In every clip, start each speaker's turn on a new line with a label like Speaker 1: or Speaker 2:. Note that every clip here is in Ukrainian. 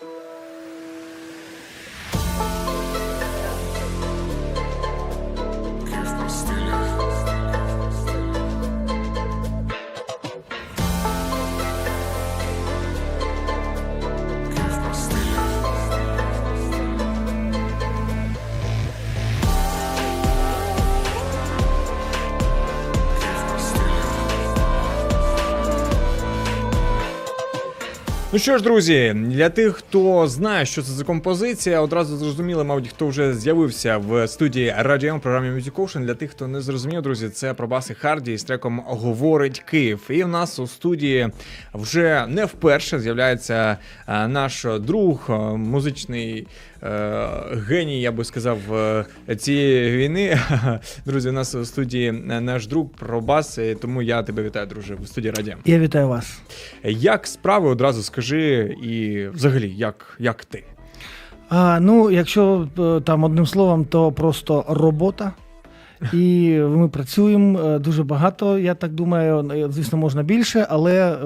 Speaker 1: you Ну що ж, друзі, для тих, хто знає, що це за композиція, одразу зрозуміли, мабуть, хто вже з'явився в студії Радіо в програмі Music Ocean. Для тих, хто не зрозумів, друзі, це пробаси Харді з треком Говорить Київ. І в нас у студії вже не вперше з'являється е, наш друг, е, музичний е, геній, я би сказав, цієї війни. Друзі, у нас у студії наш друг Пробас, тому я тебе вітаю, друже, в студії Радіо.
Speaker 2: Я вітаю вас.
Speaker 1: Як справи одразу скажи, і взагалі, як, як ти?
Speaker 2: А, ну, якщо е, там одним словом, то просто робота. І ми працюємо е, дуже багато. Я так думаю, е, звісно, можна більше, але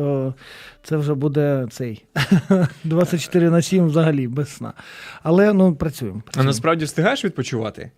Speaker 2: це вже буде цей 24 на 7 взагалі без сна. Але ну працюємо.
Speaker 1: А насправді встигаєш відпочивати?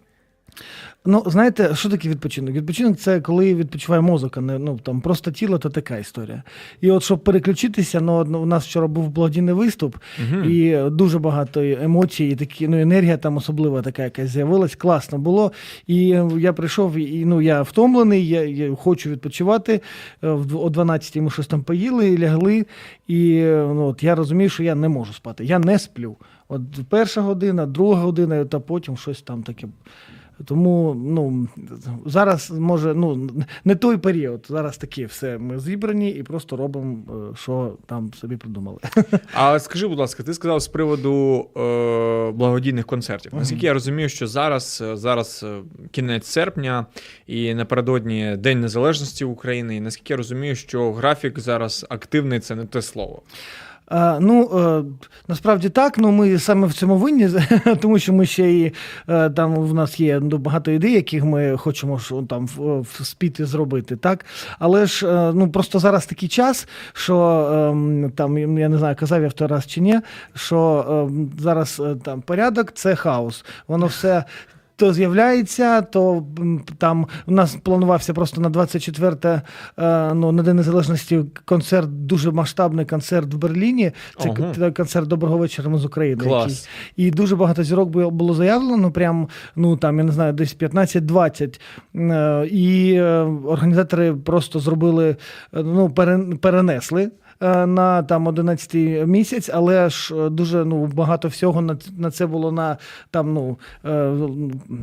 Speaker 2: Ну, знаєте, що таке відпочинок? Відпочинок це коли відпочиває мозок, а не ну там просто тіло, то така історія. І от щоб переключитися, ну у нас вчора був благодійний виступ,
Speaker 1: Угу.
Speaker 2: і дуже багато емоцій, і такі ну енергія там особлива така якась з'явилась. Класно було. І я прийшов, і ну я втомлений, я, я хочу відпочивати. Е, О 12 ми щось там поїли, і лягли. І е, ну, от я розумію, що я не можу спати. Я не сплю. От перша година, друга година, та потім щось там таке. Тому ну зараз може ну не той період. Зараз таке все. Ми зібрані і просто робимо, е, що там собі придумали.
Speaker 1: А скажи, будь ласка, ти сказав з приводу е, благодійних концертів. Наскільки я розумію, що зараз, е, зараз е, кінець серпня і напередодні День Незалежності України. І наскільки я розумію, що графік зараз активний це не те слово.
Speaker 2: А, ну е, насправді так. Ну ми саме в цьому винні, тому що ми ще і е, там в нас є ну, багато ідей, яких ми хочемо там в- вспіти зробити. Так, але ж е, ну просто зараз такий час, що ем, там я не знаю, казав я в той раз чи ні, що ем, зараз е, там порядок це хаос. Воно все. То з'являється, то там у нас планувався просто на 24 е, ну, на День Незалежності концерт, дуже масштабний концерт в Берліні. Це
Speaker 1: Ага.
Speaker 2: концерт Доброго вечора ми з України.
Speaker 1: Клас.
Speaker 2: І дуже багато зірок було, заявлено, прям, ну там, я не знаю, десь 15-20. Е, І е, організатори просто зробили, ну, перен- перенесли. Е, На там 11 місяць, але ж е, дуже ну багато всього на, на це було на там, ну е,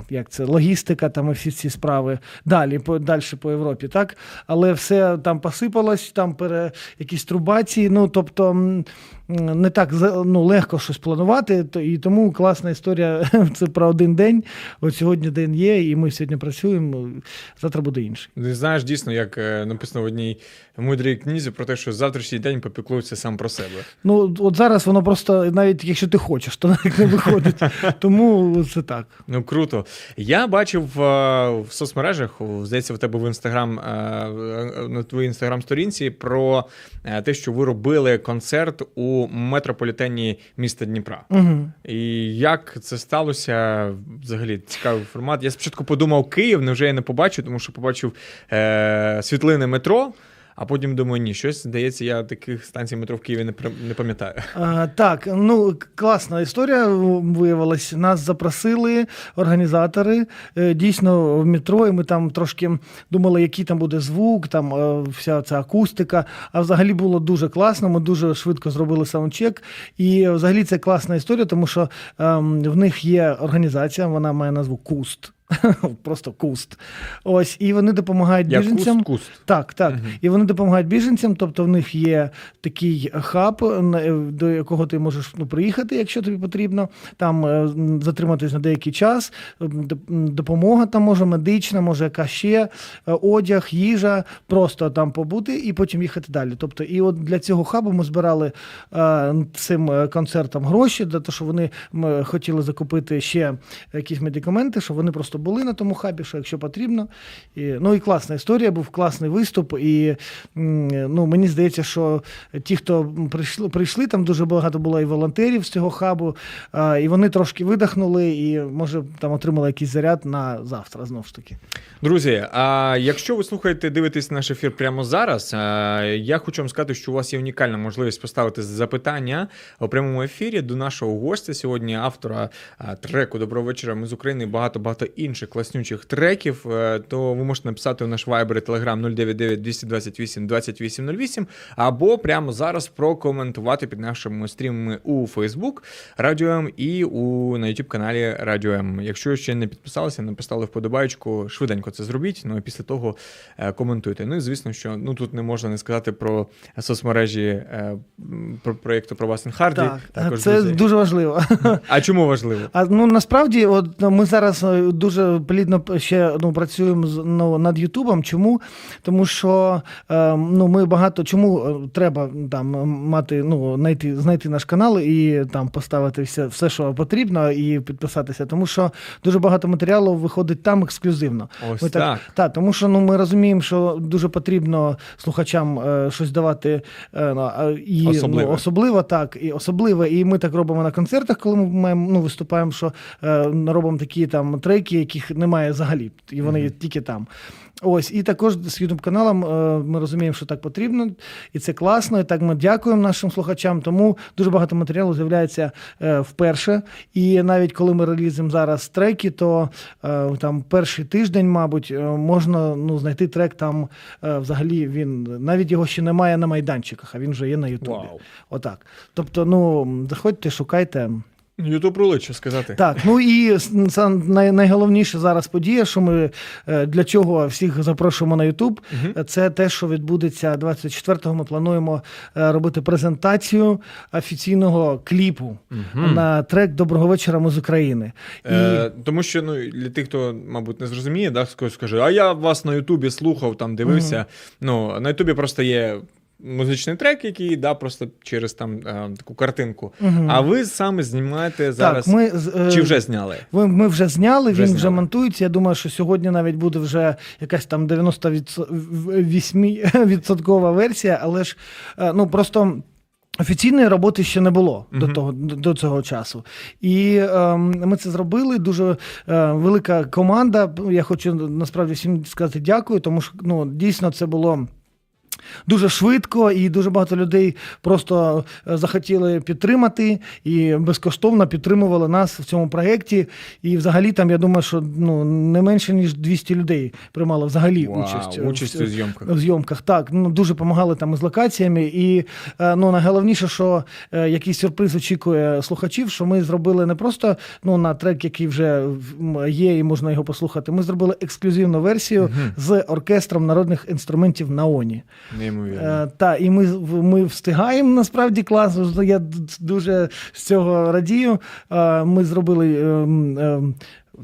Speaker 2: як це логістика, там і всі ці справи далі по далі по Європі, так але все там посипалось, там пере якісь трубації. Ну тобто не так ну, легко щось планувати. То і тому класна історія. Це про один день. От сьогодні день є, і ми сьогодні працюємо. Завтра буде інший.
Speaker 1: Ти знаєш дійсно, як е, написано в одній мудрій книзі про те, що завтрашній день попіклується сам про себе.
Speaker 2: Ну от зараз воно просто, навіть якщо ти хочеш, то навіть не виходить. Тому це так.
Speaker 1: Ну круто. Я бачив е, в соцмережах, здається, в тебе в інстаграм е, на твоїй інстаграм-сторінці про те, що ви робили концерт у метрополітені міста Дніпра.
Speaker 2: Угу.
Speaker 1: І як це сталося? Взагалі цікавий формат. Я спочатку подумав Київ, невже я не побачу, тому що побачив е, світлини метро. А потім думаю, ні, щось здається, я таких станцій метро в Києві не, не пам'ятаю.
Speaker 2: Так, ну класна історія виявилась. Нас запросили організатори е, дійсно в метро, і ми там трошки думали, який там буде звук, там е, вся ця акустика. А взагалі було дуже класно. Ми дуже швидко зробили саундчек. І взагалі це класна історія, тому що ем, в них є організація, вона має назву Куст. Просто куст. Ось, і вони допомагають
Speaker 1: Я
Speaker 2: біженцям.
Speaker 1: куст-куст.
Speaker 2: Так, так.
Speaker 1: Мгм.
Speaker 2: І вони допомагають біженцям, тобто в них є такий хаб, до якого ти можеш ну, приїхати, якщо тобі потрібно, там е, затриматись на деякий час. Допомога там може медична, може яка ще, е, одяг, їжа, просто там побути і потім їхати далі. Тобто, і от для цього хабу ми збирали е, цим е, концертам гроші, для того, що вони хотіли закупити ще якісь медикаменти, щоб вони просто були на тому хабі, що якщо потрібно. І, ну і класна історія, був класний виступ. І ну, мені здається, що ті, хто прийшли, прийшли, там дуже багато було і волонтерів з цього хабу, і вони трошки видихнули, і може там отримали якийсь заряд на завтра знову ж таки.
Speaker 1: Друзі, а якщо ви слухаєте, дивитесь наш ефір прямо зараз, я хочу вам сказати, що у вас є унікальна можливість поставити запитання у прямому ефірі до нашого гостя сьогодні, автора треку Доброго вечора. Ми з України багато багато інших класнючих треків. Е, То ви можете написати у наш вайбер і телеграм 099 228 2808 або прямо зараз прокоментувати під нашими стрімами у Facebook Радіо М і у на YouTube каналі Радіо М. Якщо ще не підписалися, не поставили вподобайку, швиденько це зробіть. Ну і після того е, коментуйте. Ну і звісно, що ну тут не можна не сказати про соцмережі е, про проєкту про Вас Харді.
Speaker 2: Так, це дуже важливо.
Speaker 1: А чому важливо?
Speaker 2: А ну насправді, от ми зараз е, дуже плідно ще ну, працюємо з- ну, над Ютубом. Чому? Тому що е, ну, ми багато чому е, треба там мати, ну, знайти, знайти наш канал і там поставити все, все, що потрібно, і підписатися. Тому що дуже багато матеріалу виходить там ексклюзивно.
Speaker 1: Ось
Speaker 2: Ми
Speaker 1: так.
Speaker 2: так, тому що ну, ми розуміємо, що дуже потрібно слухачам е, щось давати е, ну, і,
Speaker 1: Особливе.
Speaker 2: Ну, особливо так, і особливо. І ми так робимо на концертах, коли ми маємо, ну, виступаємо, що е, робимо такі там треки, яких немає взагалі, і вони є тільки там. Ось, і також з youtube каналом е, ми розуміємо, що так потрібно, і це класно. І так ми дякуємо нашим слухачам. Тому дуже багато матеріалу з'являється е, вперше. І навіть коли ми релізимо зараз треки, то е, там перший тиждень, мабуть, можна ну, знайти трек там взагалі він навіть його ще немає на майданчиках, а він вже є на Ютубі.
Speaker 1: Вау.
Speaker 2: Отак. Тобто, ну заходьте, шукайте.
Speaker 1: Ютуб рулить, що сказати.
Speaker 2: Так, ну і це най, найголовніше зараз подія, що ми е, для чого всіх запрошуємо на Ютуб.
Speaker 1: Мгм.
Speaker 2: Це те, що відбудеться 24-го. Ми плануємо е, робити презентацію офіційного кліпу
Speaker 1: Мгм.
Speaker 2: на трек Доброго вечора ми з України. І
Speaker 1: Е, тому що ну для тих, хто, мабуть, не зрозуміє, да, скаже, а я вас на Ютубі слухав, там дивився. Ну, на Ютубі просто є музичний трек, який да, просто через там е, таку картинку.
Speaker 2: Мгм.
Speaker 1: А ви саме знімаєте зараз.
Speaker 2: так, ми е,
Speaker 1: Чи вже зняли?
Speaker 2: Ви- Ми вже зняли,
Speaker 1: Вже
Speaker 2: він
Speaker 1: зняли.
Speaker 2: вже монтується. Я думаю, що сьогодні навіть буде вже якась там 98% версія, але ж е, ну просто. Офіційної роботи ще не було до того до цього часу, і ем, ми це зробили. Дуже е, велика команда. Я хочу насправді всім сказати дякую, тому що ну дійсно це було. Дуже швидко, і дуже багато людей просто е, захотіли підтримати і безкоштовно підтримували нас в цьому проєкті. І взагалі там я думаю, що ну не менше ніж 200 людей приймало взагалі
Speaker 1: Вау,
Speaker 2: участь, е,
Speaker 1: участь
Speaker 2: в,
Speaker 1: у зйомках.
Speaker 2: в зйомках. Так, ну дуже допомагали там із локаціями. І е, ну найголовніше, що якийсь сюрприз очікує слухачів, що ми зробили не просто ну на трек, який вже є, і можна його послухати. Ми зробили ексклюзивну версію з оркестром народних інструментів Наоні.
Speaker 1: Неймовірно.
Speaker 2: Е, та, і ми, ми встигаємо насправді класно. Я дуже з цього радію. Е, ми зробили.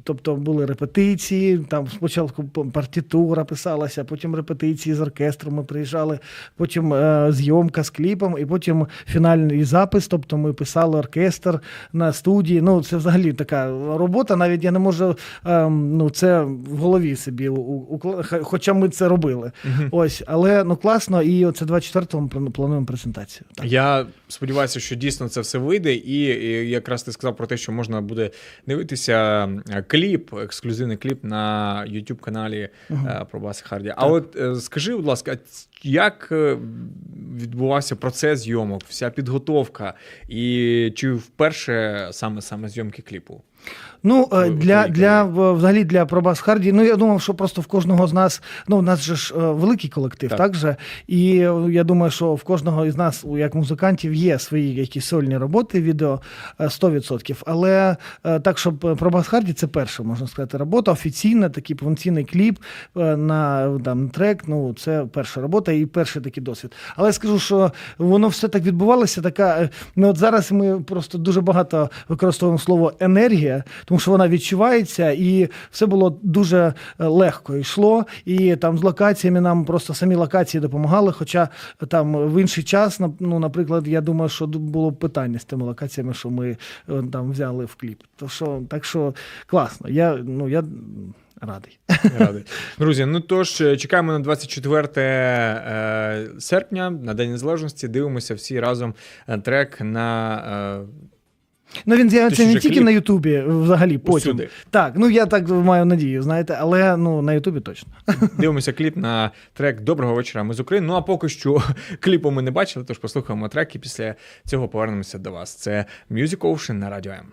Speaker 2: Тобто були репетиції, там спочатку п- партитура писалася, потім репетиції з оркестром ми приїжджали, потім е, зйомка з кліпом, і потім фінальний запис. Тобто ми писали оркестр на студії. Ну, це взагалі така робота. Навіть я не можу ем, ну, це в голові собі у- хоча ми це робили. Ось, але ну класно, і оце 24-го ми плану- плануємо презентацію. Так.
Speaker 1: Я сподіваюся, що дійсно це все вийде, і, і якраз ти сказав про те, що можна буде дивитися е, кліп, ексклюзивний кліп на youtube каналі е, про Баса Харді. А от е, скажи, будь ласка, як е, відбувався процес зйомок, вся підготовка, і чи вперше саме саме зйомки кліпу?
Speaker 2: Ну, е, для, для, взагалі для Пробас Харді, ну я думав, що просто в кожного з нас, ну, у нас же ж е, великий колектив,
Speaker 1: Так.
Speaker 2: так, же? І е, я думаю, що в кожного із нас, як музикантів, є свої якісь сольні роботи, відео е, 100%. Але так, щоб е, Пробас це перша, можна сказати, робота, офіційна, такий повноцінний кліп на там, трек. Ну, це перша робота і перший такий досвід. Але я скажу, що воно все так відбувалося. Така, ну от зараз ми просто дуже багато використовуємо слово енергія. Енергія, тому що вона відчувається, і все було дуже е, легко йшло. І там з локаціями нам просто самі локації допомагали. Хоча там в інший час, ну, наприклад, я думаю, що було питання з тими локаціями, що ми е, там взяли в кліп. То що, так що класно. Я, ну, я радий.
Speaker 1: Радий. Друзі, ну тож е, чекаємо на 24 е, серпня, на День Незалежності. Дивимося всі разом трек на
Speaker 2: Ну він з'явиться не тільки
Speaker 1: кліп.
Speaker 2: на Ютубі, взагалі потім.
Speaker 1: Усюди.
Speaker 2: Так, ну я так маю надію, знаєте, але ну на Ютубі точно.
Speaker 1: Дивимося кліп на трек Доброго вечора. Ми з України. Ну а поки що кліпу ми не бачили, тож послухаємо трек і після цього повернемося до вас. Це Music Ocean на радіо М.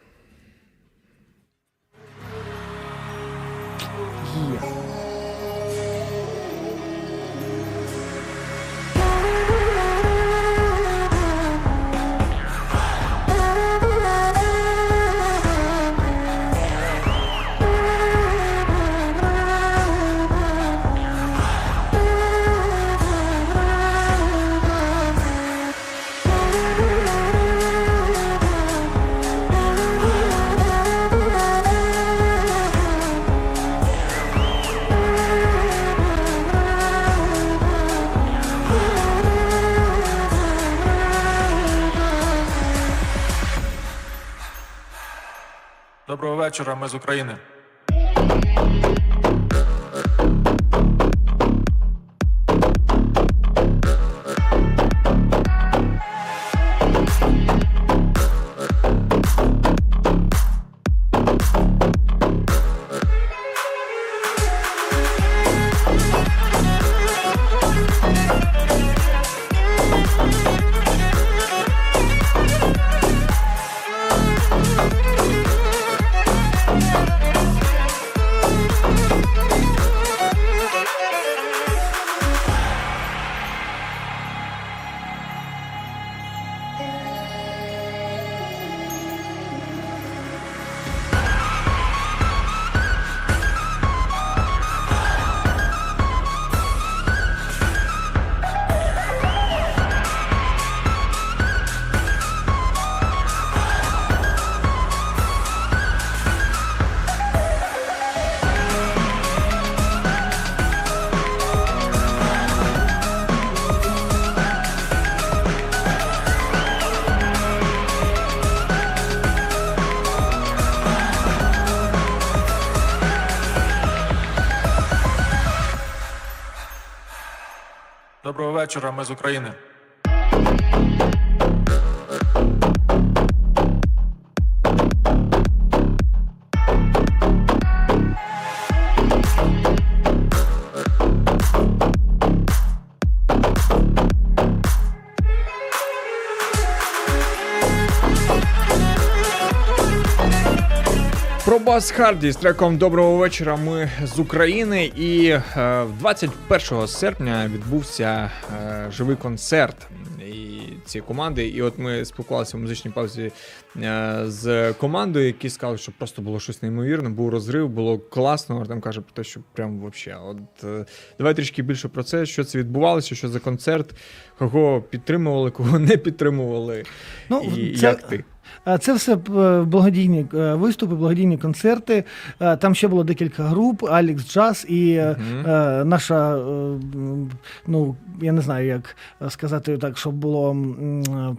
Speaker 3: Доброго вечора, ми з України. Вечора, ми з України.
Speaker 1: Бас Харді з треком Доброго вечора. Ми з України. І е, 21 серпня відбувся е, живий концерт і цієї команди. І от ми спілкувалися в музичній паузі е, з командою, які сказали, що просто було щось неймовірне, був розрив, було класно. Артем каже про те, що прям вообще. От е, давай трішки більше про це, що це відбувалося, що за концерт, кого підтримували, кого не підтримували.
Speaker 2: Ну,
Speaker 1: і
Speaker 2: це-
Speaker 1: як ти?
Speaker 2: А Це все е, благодійні е, виступи, благодійні концерти. Е, Там ще було декілька груп: Алікс Джаз і е, е, наша, е, ну я не знаю, як сказати так, щоб було. е,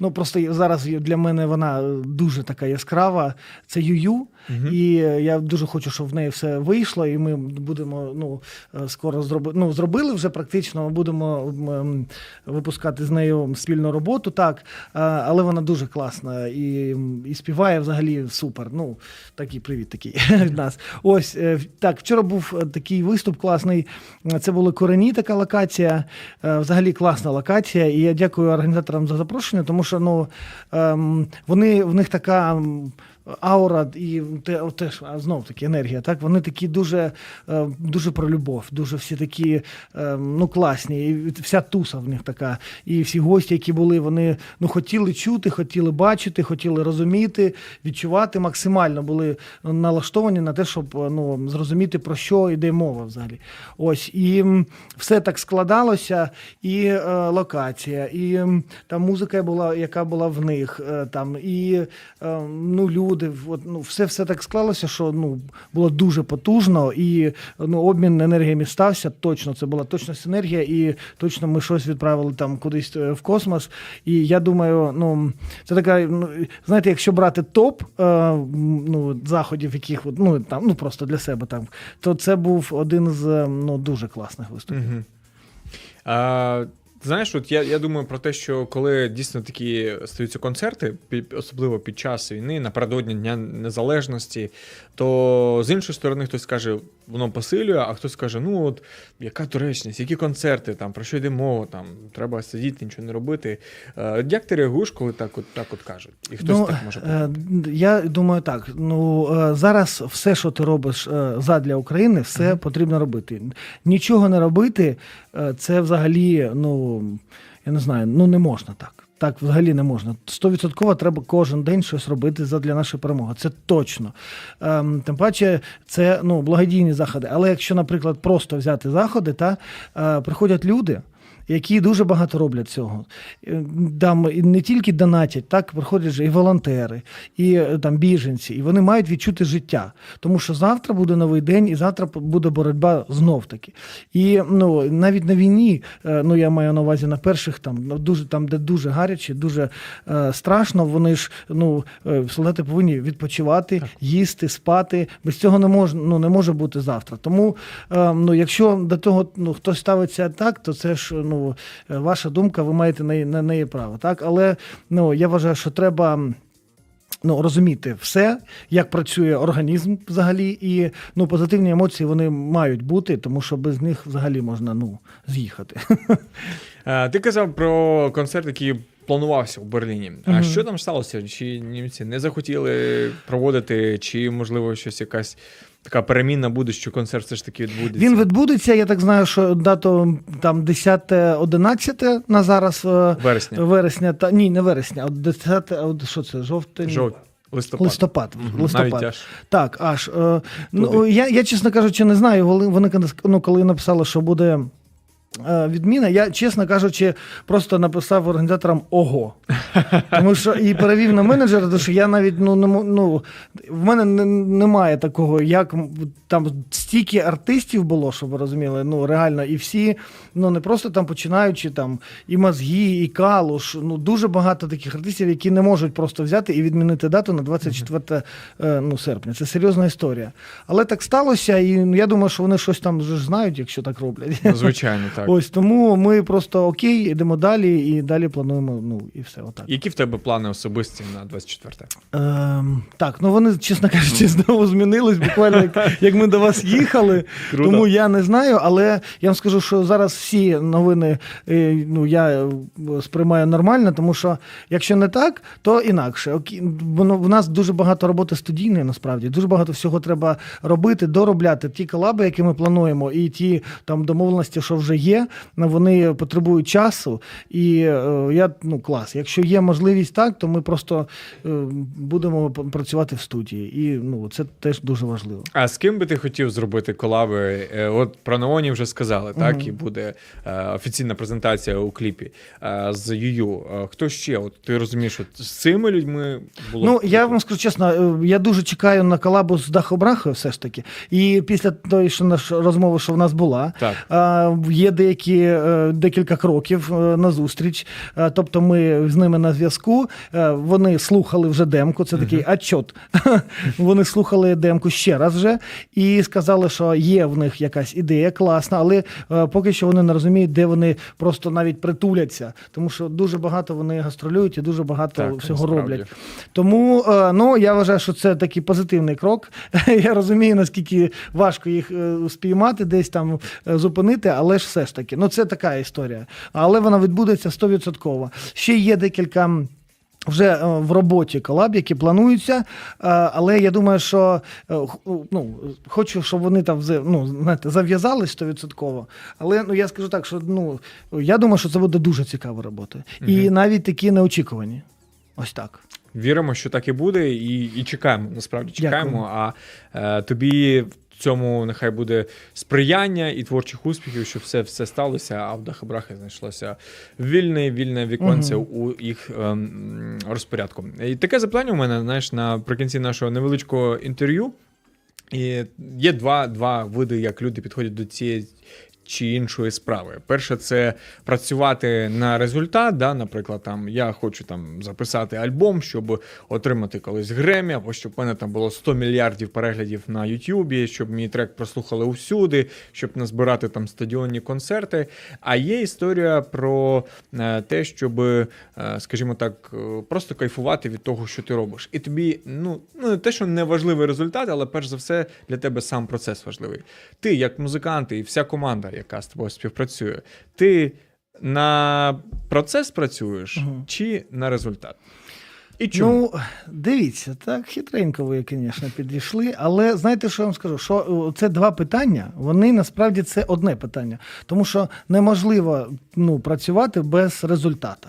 Speaker 2: Ну просто зараз для мене вона дуже така яскрава. Це Юю.
Speaker 1: Мгм.
Speaker 2: І е, я дуже хочу, щоб в неї все вийшло, і ми будемо ну, е, скоро зробити. Ну, зробили вже практично. Будемо ем, випускати з нею спільну роботу, так. Але вона дуже класна і, і співає взагалі супер. Ну, такий привіт такий від нас. Ось е, так. Вчора був е, такий виступ класний. Це були корені, така локація. Е, Взагалі класна локація. І я дякую організаторам за запрошення, тому що ну, ем, вони в них така. Аура і те, теж знов таки енергія. Так вони такі дуже, е, дуже про любов, дуже всі такі е, ну класні. І вся туса в них така. І всі гості, які були, вони ну хотіли чути, хотіли бачити, хотіли розуміти, відчувати. Максимально були налаштовані на те, щоб е, ну зрозуміти про що йде мова взагалі. Ось і все так складалося, і е, локація, і там музика була, яка була в них, е, там і е, ну люди. Буде. От, ну, все, все так склалося, що ну, було дуже потужно, і ну, обмін енергіями стався. Точно, це була точна синергія, і точно ми щось відправили там кудись е, в космос. І я думаю, ну це така, ну, знаєте, якщо брати топ е, ну, заходів, яких ну, там, ну просто для себе там, то це був один з ну, дуже класних виступів.
Speaker 1: Угу. А, знаєш, от я, я думаю про те, що коли дійсно такі стаються концерти, особливо під час війни, напередодні Дня Незалежності, то з іншої сторони хтось каже, воно посилює, а хтось каже, ну от яка доречність, які концерти, там, про що йде мова, там, треба сидіти, нічого не робити. Е, як ти реагуєш, коли так от, так от кажуть? І хтось
Speaker 2: ну,
Speaker 1: так може бути?
Speaker 2: е, Я думаю так. Ну е, зараз все, що ти робиш задля України, все
Speaker 1: Мгм.
Speaker 2: потрібно робити. Нічого не робити, це взагалі, ну я не знаю, ну не можна так. Так взагалі не можна. Стовідсотково треба кожен день щось робити для нашої перемоги. Це точно. Ем, тим паче, це ну, благодійні заходи. Але якщо, наприклад, просто взяти заходи, та е, приходять люди. Які дуже багато роблять цього. Е, Там не тільки донатять, так приходять же і волонтери, і е, там біженці, і вони мають відчути життя. Тому що завтра буде новий день, і завтра буде боротьба знов таки. І ну навіть на війні, е, ну я маю на увазі на перших там дуже там, де дуже гаряче, дуже е, страшно. Вони ж ну солдати повинні відпочивати, їсти, спати. Без цього не може, ну не може бути завтра. Тому е, ну, якщо до того ну хтось ставиться так, то це ж ну е, ваша думка, ви маєте на, на неї право. Так, але ну я вважаю, що треба. Ну, розуміти все, як працює організм взагалі, і ну позитивні емоції вони мають бути, тому що без них взагалі можна ну з'їхати.
Speaker 1: Е, Ти казав про концерт, який планувався у Берліні. А
Speaker 2: Мгм.
Speaker 1: що там сталося? Чи німці не захотіли проводити, чи можливо щось якась така перемінна буде, що концерт все ж таки відбудеться?
Speaker 2: Він відбудеться. Я так знаю, що дату там 10-11 на зараз е,
Speaker 1: вересня,
Speaker 2: вересня, та ні, не вересня, а 10, от що це жовтень.
Speaker 1: жовт, листопад.
Speaker 2: Листопад.
Speaker 1: Навіть
Speaker 2: листопад.
Speaker 1: аж.
Speaker 2: Так, аж. Е, ну, я, я, чесно кажучи, не знаю. Вони ну, коли написали, що буде. Е, Відміна, я, чесно кажучи, просто написав організаторам ого. Тому що і перевів на менеджера, тому що я навіть ну, не ну, в мене не, немає такого, як там стільки артистів було, щоб ви розуміли. Ну, реально, і всі, ну не просто там починаючи там і мозги, і калуш. Ну, дуже багато таких артистів, які не можуть просто взяти і відмінити дату на 24 е, ну, серпня. Це серйозна історія. Але так сталося, і ну, я думаю, що вони щось там вже знають, якщо так роблять.
Speaker 1: Ну, звичайно, так.
Speaker 2: Ось тому ми просто окей, йдемо далі і далі плануємо. Ну і все, отак.
Speaker 1: Які в тебе плани особисті на 24
Speaker 2: Ем, так, ну вони, чесно кажучи, знову змінились буквально як, як ми до вас їхали.
Speaker 1: Круто.
Speaker 2: Тому я не знаю, але я вам скажу, що зараз всі новини е, ну, я сприймаю нормально, тому що якщо не так, то інакше. Воно в нас дуже багато роботи студійної, насправді. Дуже багато всього треба робити, доробляти. Ті колаби, які ми плануємо, і ті там домовленості, що вже є, ну, вони потребують часу. І е, я ну клас. Якщо є можливість так, то ми просто е, будемо працювати в студії. І ну це теж дуже важливо.
Speaker 1: А з ким би ти хотів зробити колаби? Е, От про Наоні вже сказали, так?
Speaker 2: Мгм.
Speaker 1: І буде офіційна презентація у кліпі з Юю. Хто ще? От ти розумієш, от з цими людьми було.
Speaker 2: Ну, я вам скажу чесно, я дуже чекаю на колабу з Дахобрахою, все ж таки. І після тої, що наша розмови, що в нас була,
Speaker 1: Так.
Speaker 2: є деякі е, декілька кроків е, на зустріч. Е, Тобто ми з ними на зв'язку. Вони слухали вже демку. Це такий отчот. Вони слухали демку ще раз вже і сказали, що є в них якась ідея класна, але поки що вони не розуміють, де вони просто навіть притуляться, тому що дуже багато вони гастролюють і дуже багато
Speaker 1: Так,
Speaker 2: всього
Speaker 1: насправді.
Speaker 2: роблять. Тому ну я вважаю, що це такий позитивний крок. Я розумію, наскільки важко їх спіймати, десь там зупинити, але ж все ж таки, ну це така історія. Але вона відбудеться 100%. Ще є декілька. Вже е, в роботі колаб, які плануються, е, але я думаю, що е, ну, хочу, щоб вони там ну, знаєте, зав'язались 100%. Але ну, я скажу так, що ну, я думаю, що це буде дуже цікава робота. І навіть такі неочікувані. Ось так.
Speaker 1: Віримо, що так і буде, і, і чекаємо. Насправді чекаємо.
Speaker 2: Дякую.
Speaker 1: А е, тобі цьому нехай буде сприяння і творчих успіхів, щоб все, все сталося, а в Дахабрахи знайшлося вільне, вільне віконце
Speaker 2: угу.
Speaker 1: у їх ем, розпорядку. І таке запитання у мене, знаєш, наприкінці нашого невеличкого інтерв'ю. І є два, два види, як люди підходять до цієї чи іншої справи. Перше, це працювати на результат. Да? Наприклад, там я хочу там записати альбом, щоб отримати колись Гремі, або щоб в мене там було 100 мільярдів переглядів на Ютубі, щоб мій трек прослухали усюди, щоб назбирати там стадіонні концерти. А є історія про е, те, щоб, е, скажімо так, е, просто кайфувати від того, що ти робиш. І тобі, ну, ну не те, що не важливий результат, але перш за все для тебе сам процес важливий. Ти, як музикант, і вся команда, яка з тобою співпрацює, ти на процес працюєш
Speaker 2: угу.
Speaker 1: чи на результат? І чому?
Speaker 2: Ну, дивіться, так хитренько ви, звісно, підійшли. Але знаєте, що я вам скажу? Що це два питання, вони насправді це одне питання. Тому що неможливо ну, працювати без результату.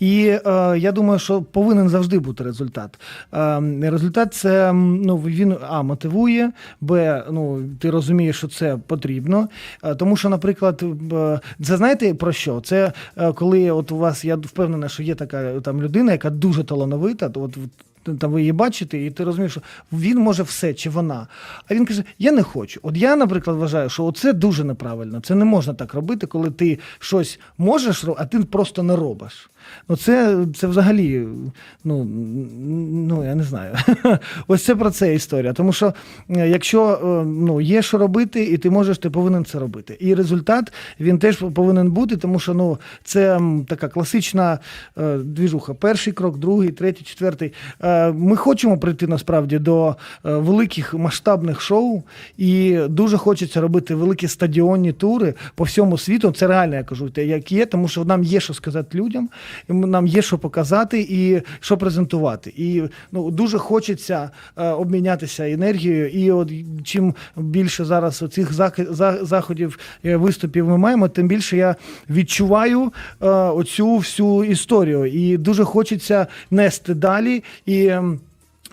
Speaker 2: І е, я думаю, що повинен завжди бути результат. Е, результат це ну, він а мотивує, б ну, ти розумієш, що це потрібно. Е, тому що, наприклад, е, це знаєте про що? Це е, коли от у вас, я впевнена, що є така там людина, яка дуже талановита, то от там ви її бачите, і ти розумієш, що він може все чи вона. А він каже: Я не хочу. От я, наприклад, вважаю, що це дуже неправильно. Це не можна так робити, коли ти щось можеш а ти просто не робиш. Ну, це, це взагалі, ну, я не знаю. Ось це про це історія. Тому що е, якщо е, ну, є що робити, і ти можеш, ти повинен це робити. І результат він теж повинен бути, тому що ну, це така класична е, двіжуха. Перший крок, другий, третій, четвертий. Ми хочемо прийти насправді до великих масштабних шоу, і дуже хочеться робити великі стадіонні тури по всьому світу. Це реально я кажу, як є, тому що нам є що сказати людям, нам є що показати і що презентувати. І ну дуже хочеться е, обмінятися енергією. І от чим більше зараз цих заходів е, виступів ми маємо, тим більше я відчуваю е, оцю всю історію. І дуже хочеться нести далі і. ем,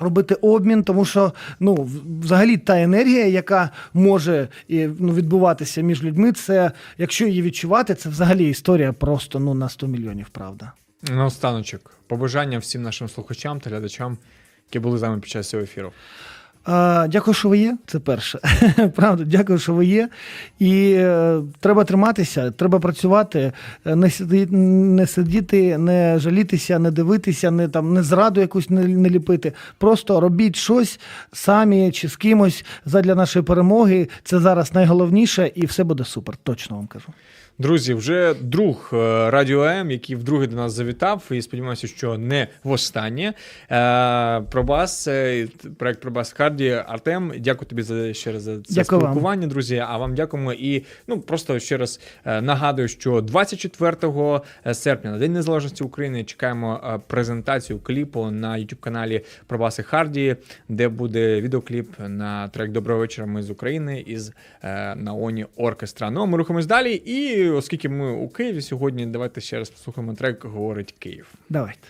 Speaker 2: Робити обмін, тому що ну взагалі та енергія, яка може ну, відбуватися між людьми, це якщо її відчувати, це взагалі історія просто ну на 100 мільйонів, правда.
Speaker 1: Наостаночок, побажання всім нашим слухачам та глядачам, які були з нами під час цього ефіру.
Speaker 2: А, дякую, що ви є. Це перше. Правда, дякую, що ви є. І е, треба триматися, треба працювати, е, не сидіти, не сидіти, не жалітися, не дивитися, не там не зраду якусь не, не ліпити. Просто робіть щось самі чи з кимось задля нашої перемоги. Це зараз найголовніше, і все буде супер. Точно вам кажу.
Speaker 1: Друзі, вже друг е, Радіо М, який вдруге до нас завітав, і сподіваюся, що не востаннє. Е, Пробас, е, проект Пробас Харді. Артем, дякую тобі за ще раз за це
Speaker 2: Дякую вам.
Speaker 1: спілкування, друзі. А вам дякуємо. І ну просто ще раз нагадую, що 24 серпня, на День Незалежності України, чекаємо презентацію кліпу на youtube каналі Пробаси Харді, де буде відеокліп на трек Доброго вечора. Ми з України із Наоні Оркестра. Ну а ми рухаємось далі. І оскільки ми у Києві сьогодні, давайте ще раз послухаємо трек Говорить Київ.
Speaker 2: Давайте.